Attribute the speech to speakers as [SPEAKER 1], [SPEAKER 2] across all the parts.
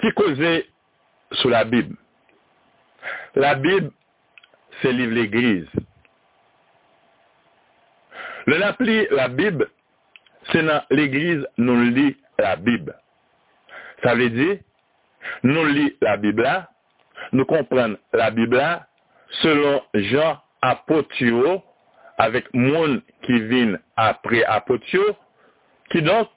[SPEAKER 1] qui causait sous la Bible. La Bible, c'est livre l'Église. Le l'appli la Bible, c'est dans l'Église nous lit la Bible. Ça veut dire, nous lit la Bible là, nous comprenons la Bible là, selon Jean Apotio, avec monde qui vient après Apotio, qui donc,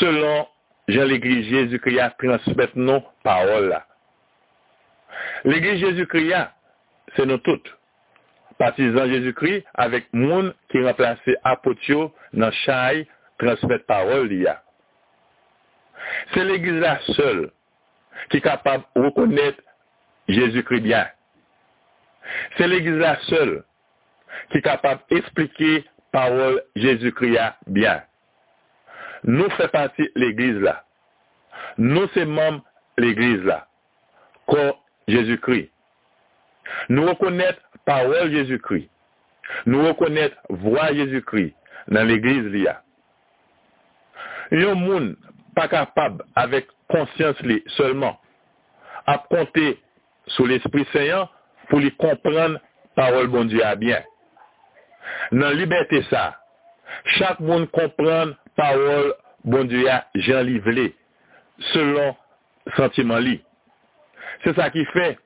[SPEAKER 1] selon jan l'Eglise Jésus-Kriya transmet nou parol la. L'Eglise Jésus-Kriya, se nou tout, patizan Jésus-Kriya, avek moun ki remplase apotyo nan chay transmet parol li ya. Se l'Eglise la sol ki kapab wakonet Jésus-Kriya bien. Se l'Eglise la sol ki kapab esplike parol Jésus-Kriya bien. Nous faisons partie de l'Église là. Nous sommes de l'Église là. Comme Jésus-Christ. Nous reconnaître parole Jésus-Christ. Nous reconnaître voix Jésus-Christ dans l'Église là. Un monde pas capable avec conscience seulement à compter sur l'Esprit Saint pour lui comprendre parole bon Dieu à bien. Dans la liberté ça, chaque monde comprend parole bon Dieu à Jean selon sentiment li. C'est ça qui fait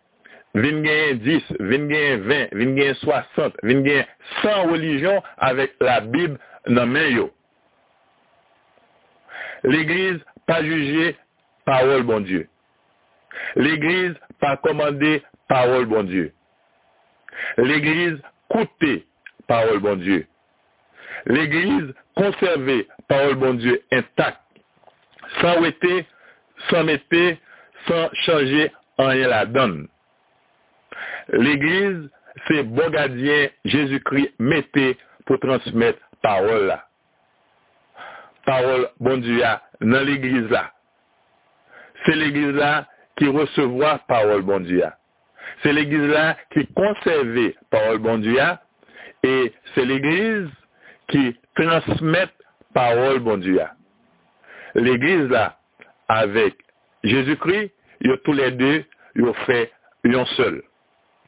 [SPEAKER 1] 20 10, 20 20, 20 60, 20 100 religions avec la Bible dans main yo. L'église pas jugée parole bon Dieu. L'église pas commandée parole bon Dieu. L'église coûtée parole bon Dieu. L'église conservée parole bon Dieu intacte, sans ouéter, sans mettre, sans changer en rien la donne. L'église, c'est bon gardien Jésus-Christ mettez pour transmettre parole là. Parole bon Dieu dans l'église là. C'est l'église là qui recevra parole bon Dieu. C'est l'église là qui conserve parole bon Dieu et c'est l'église qui transmet parole bon Dieu. L'église là avec Jésus-Christ, ils tous les deux, ils fait un seul.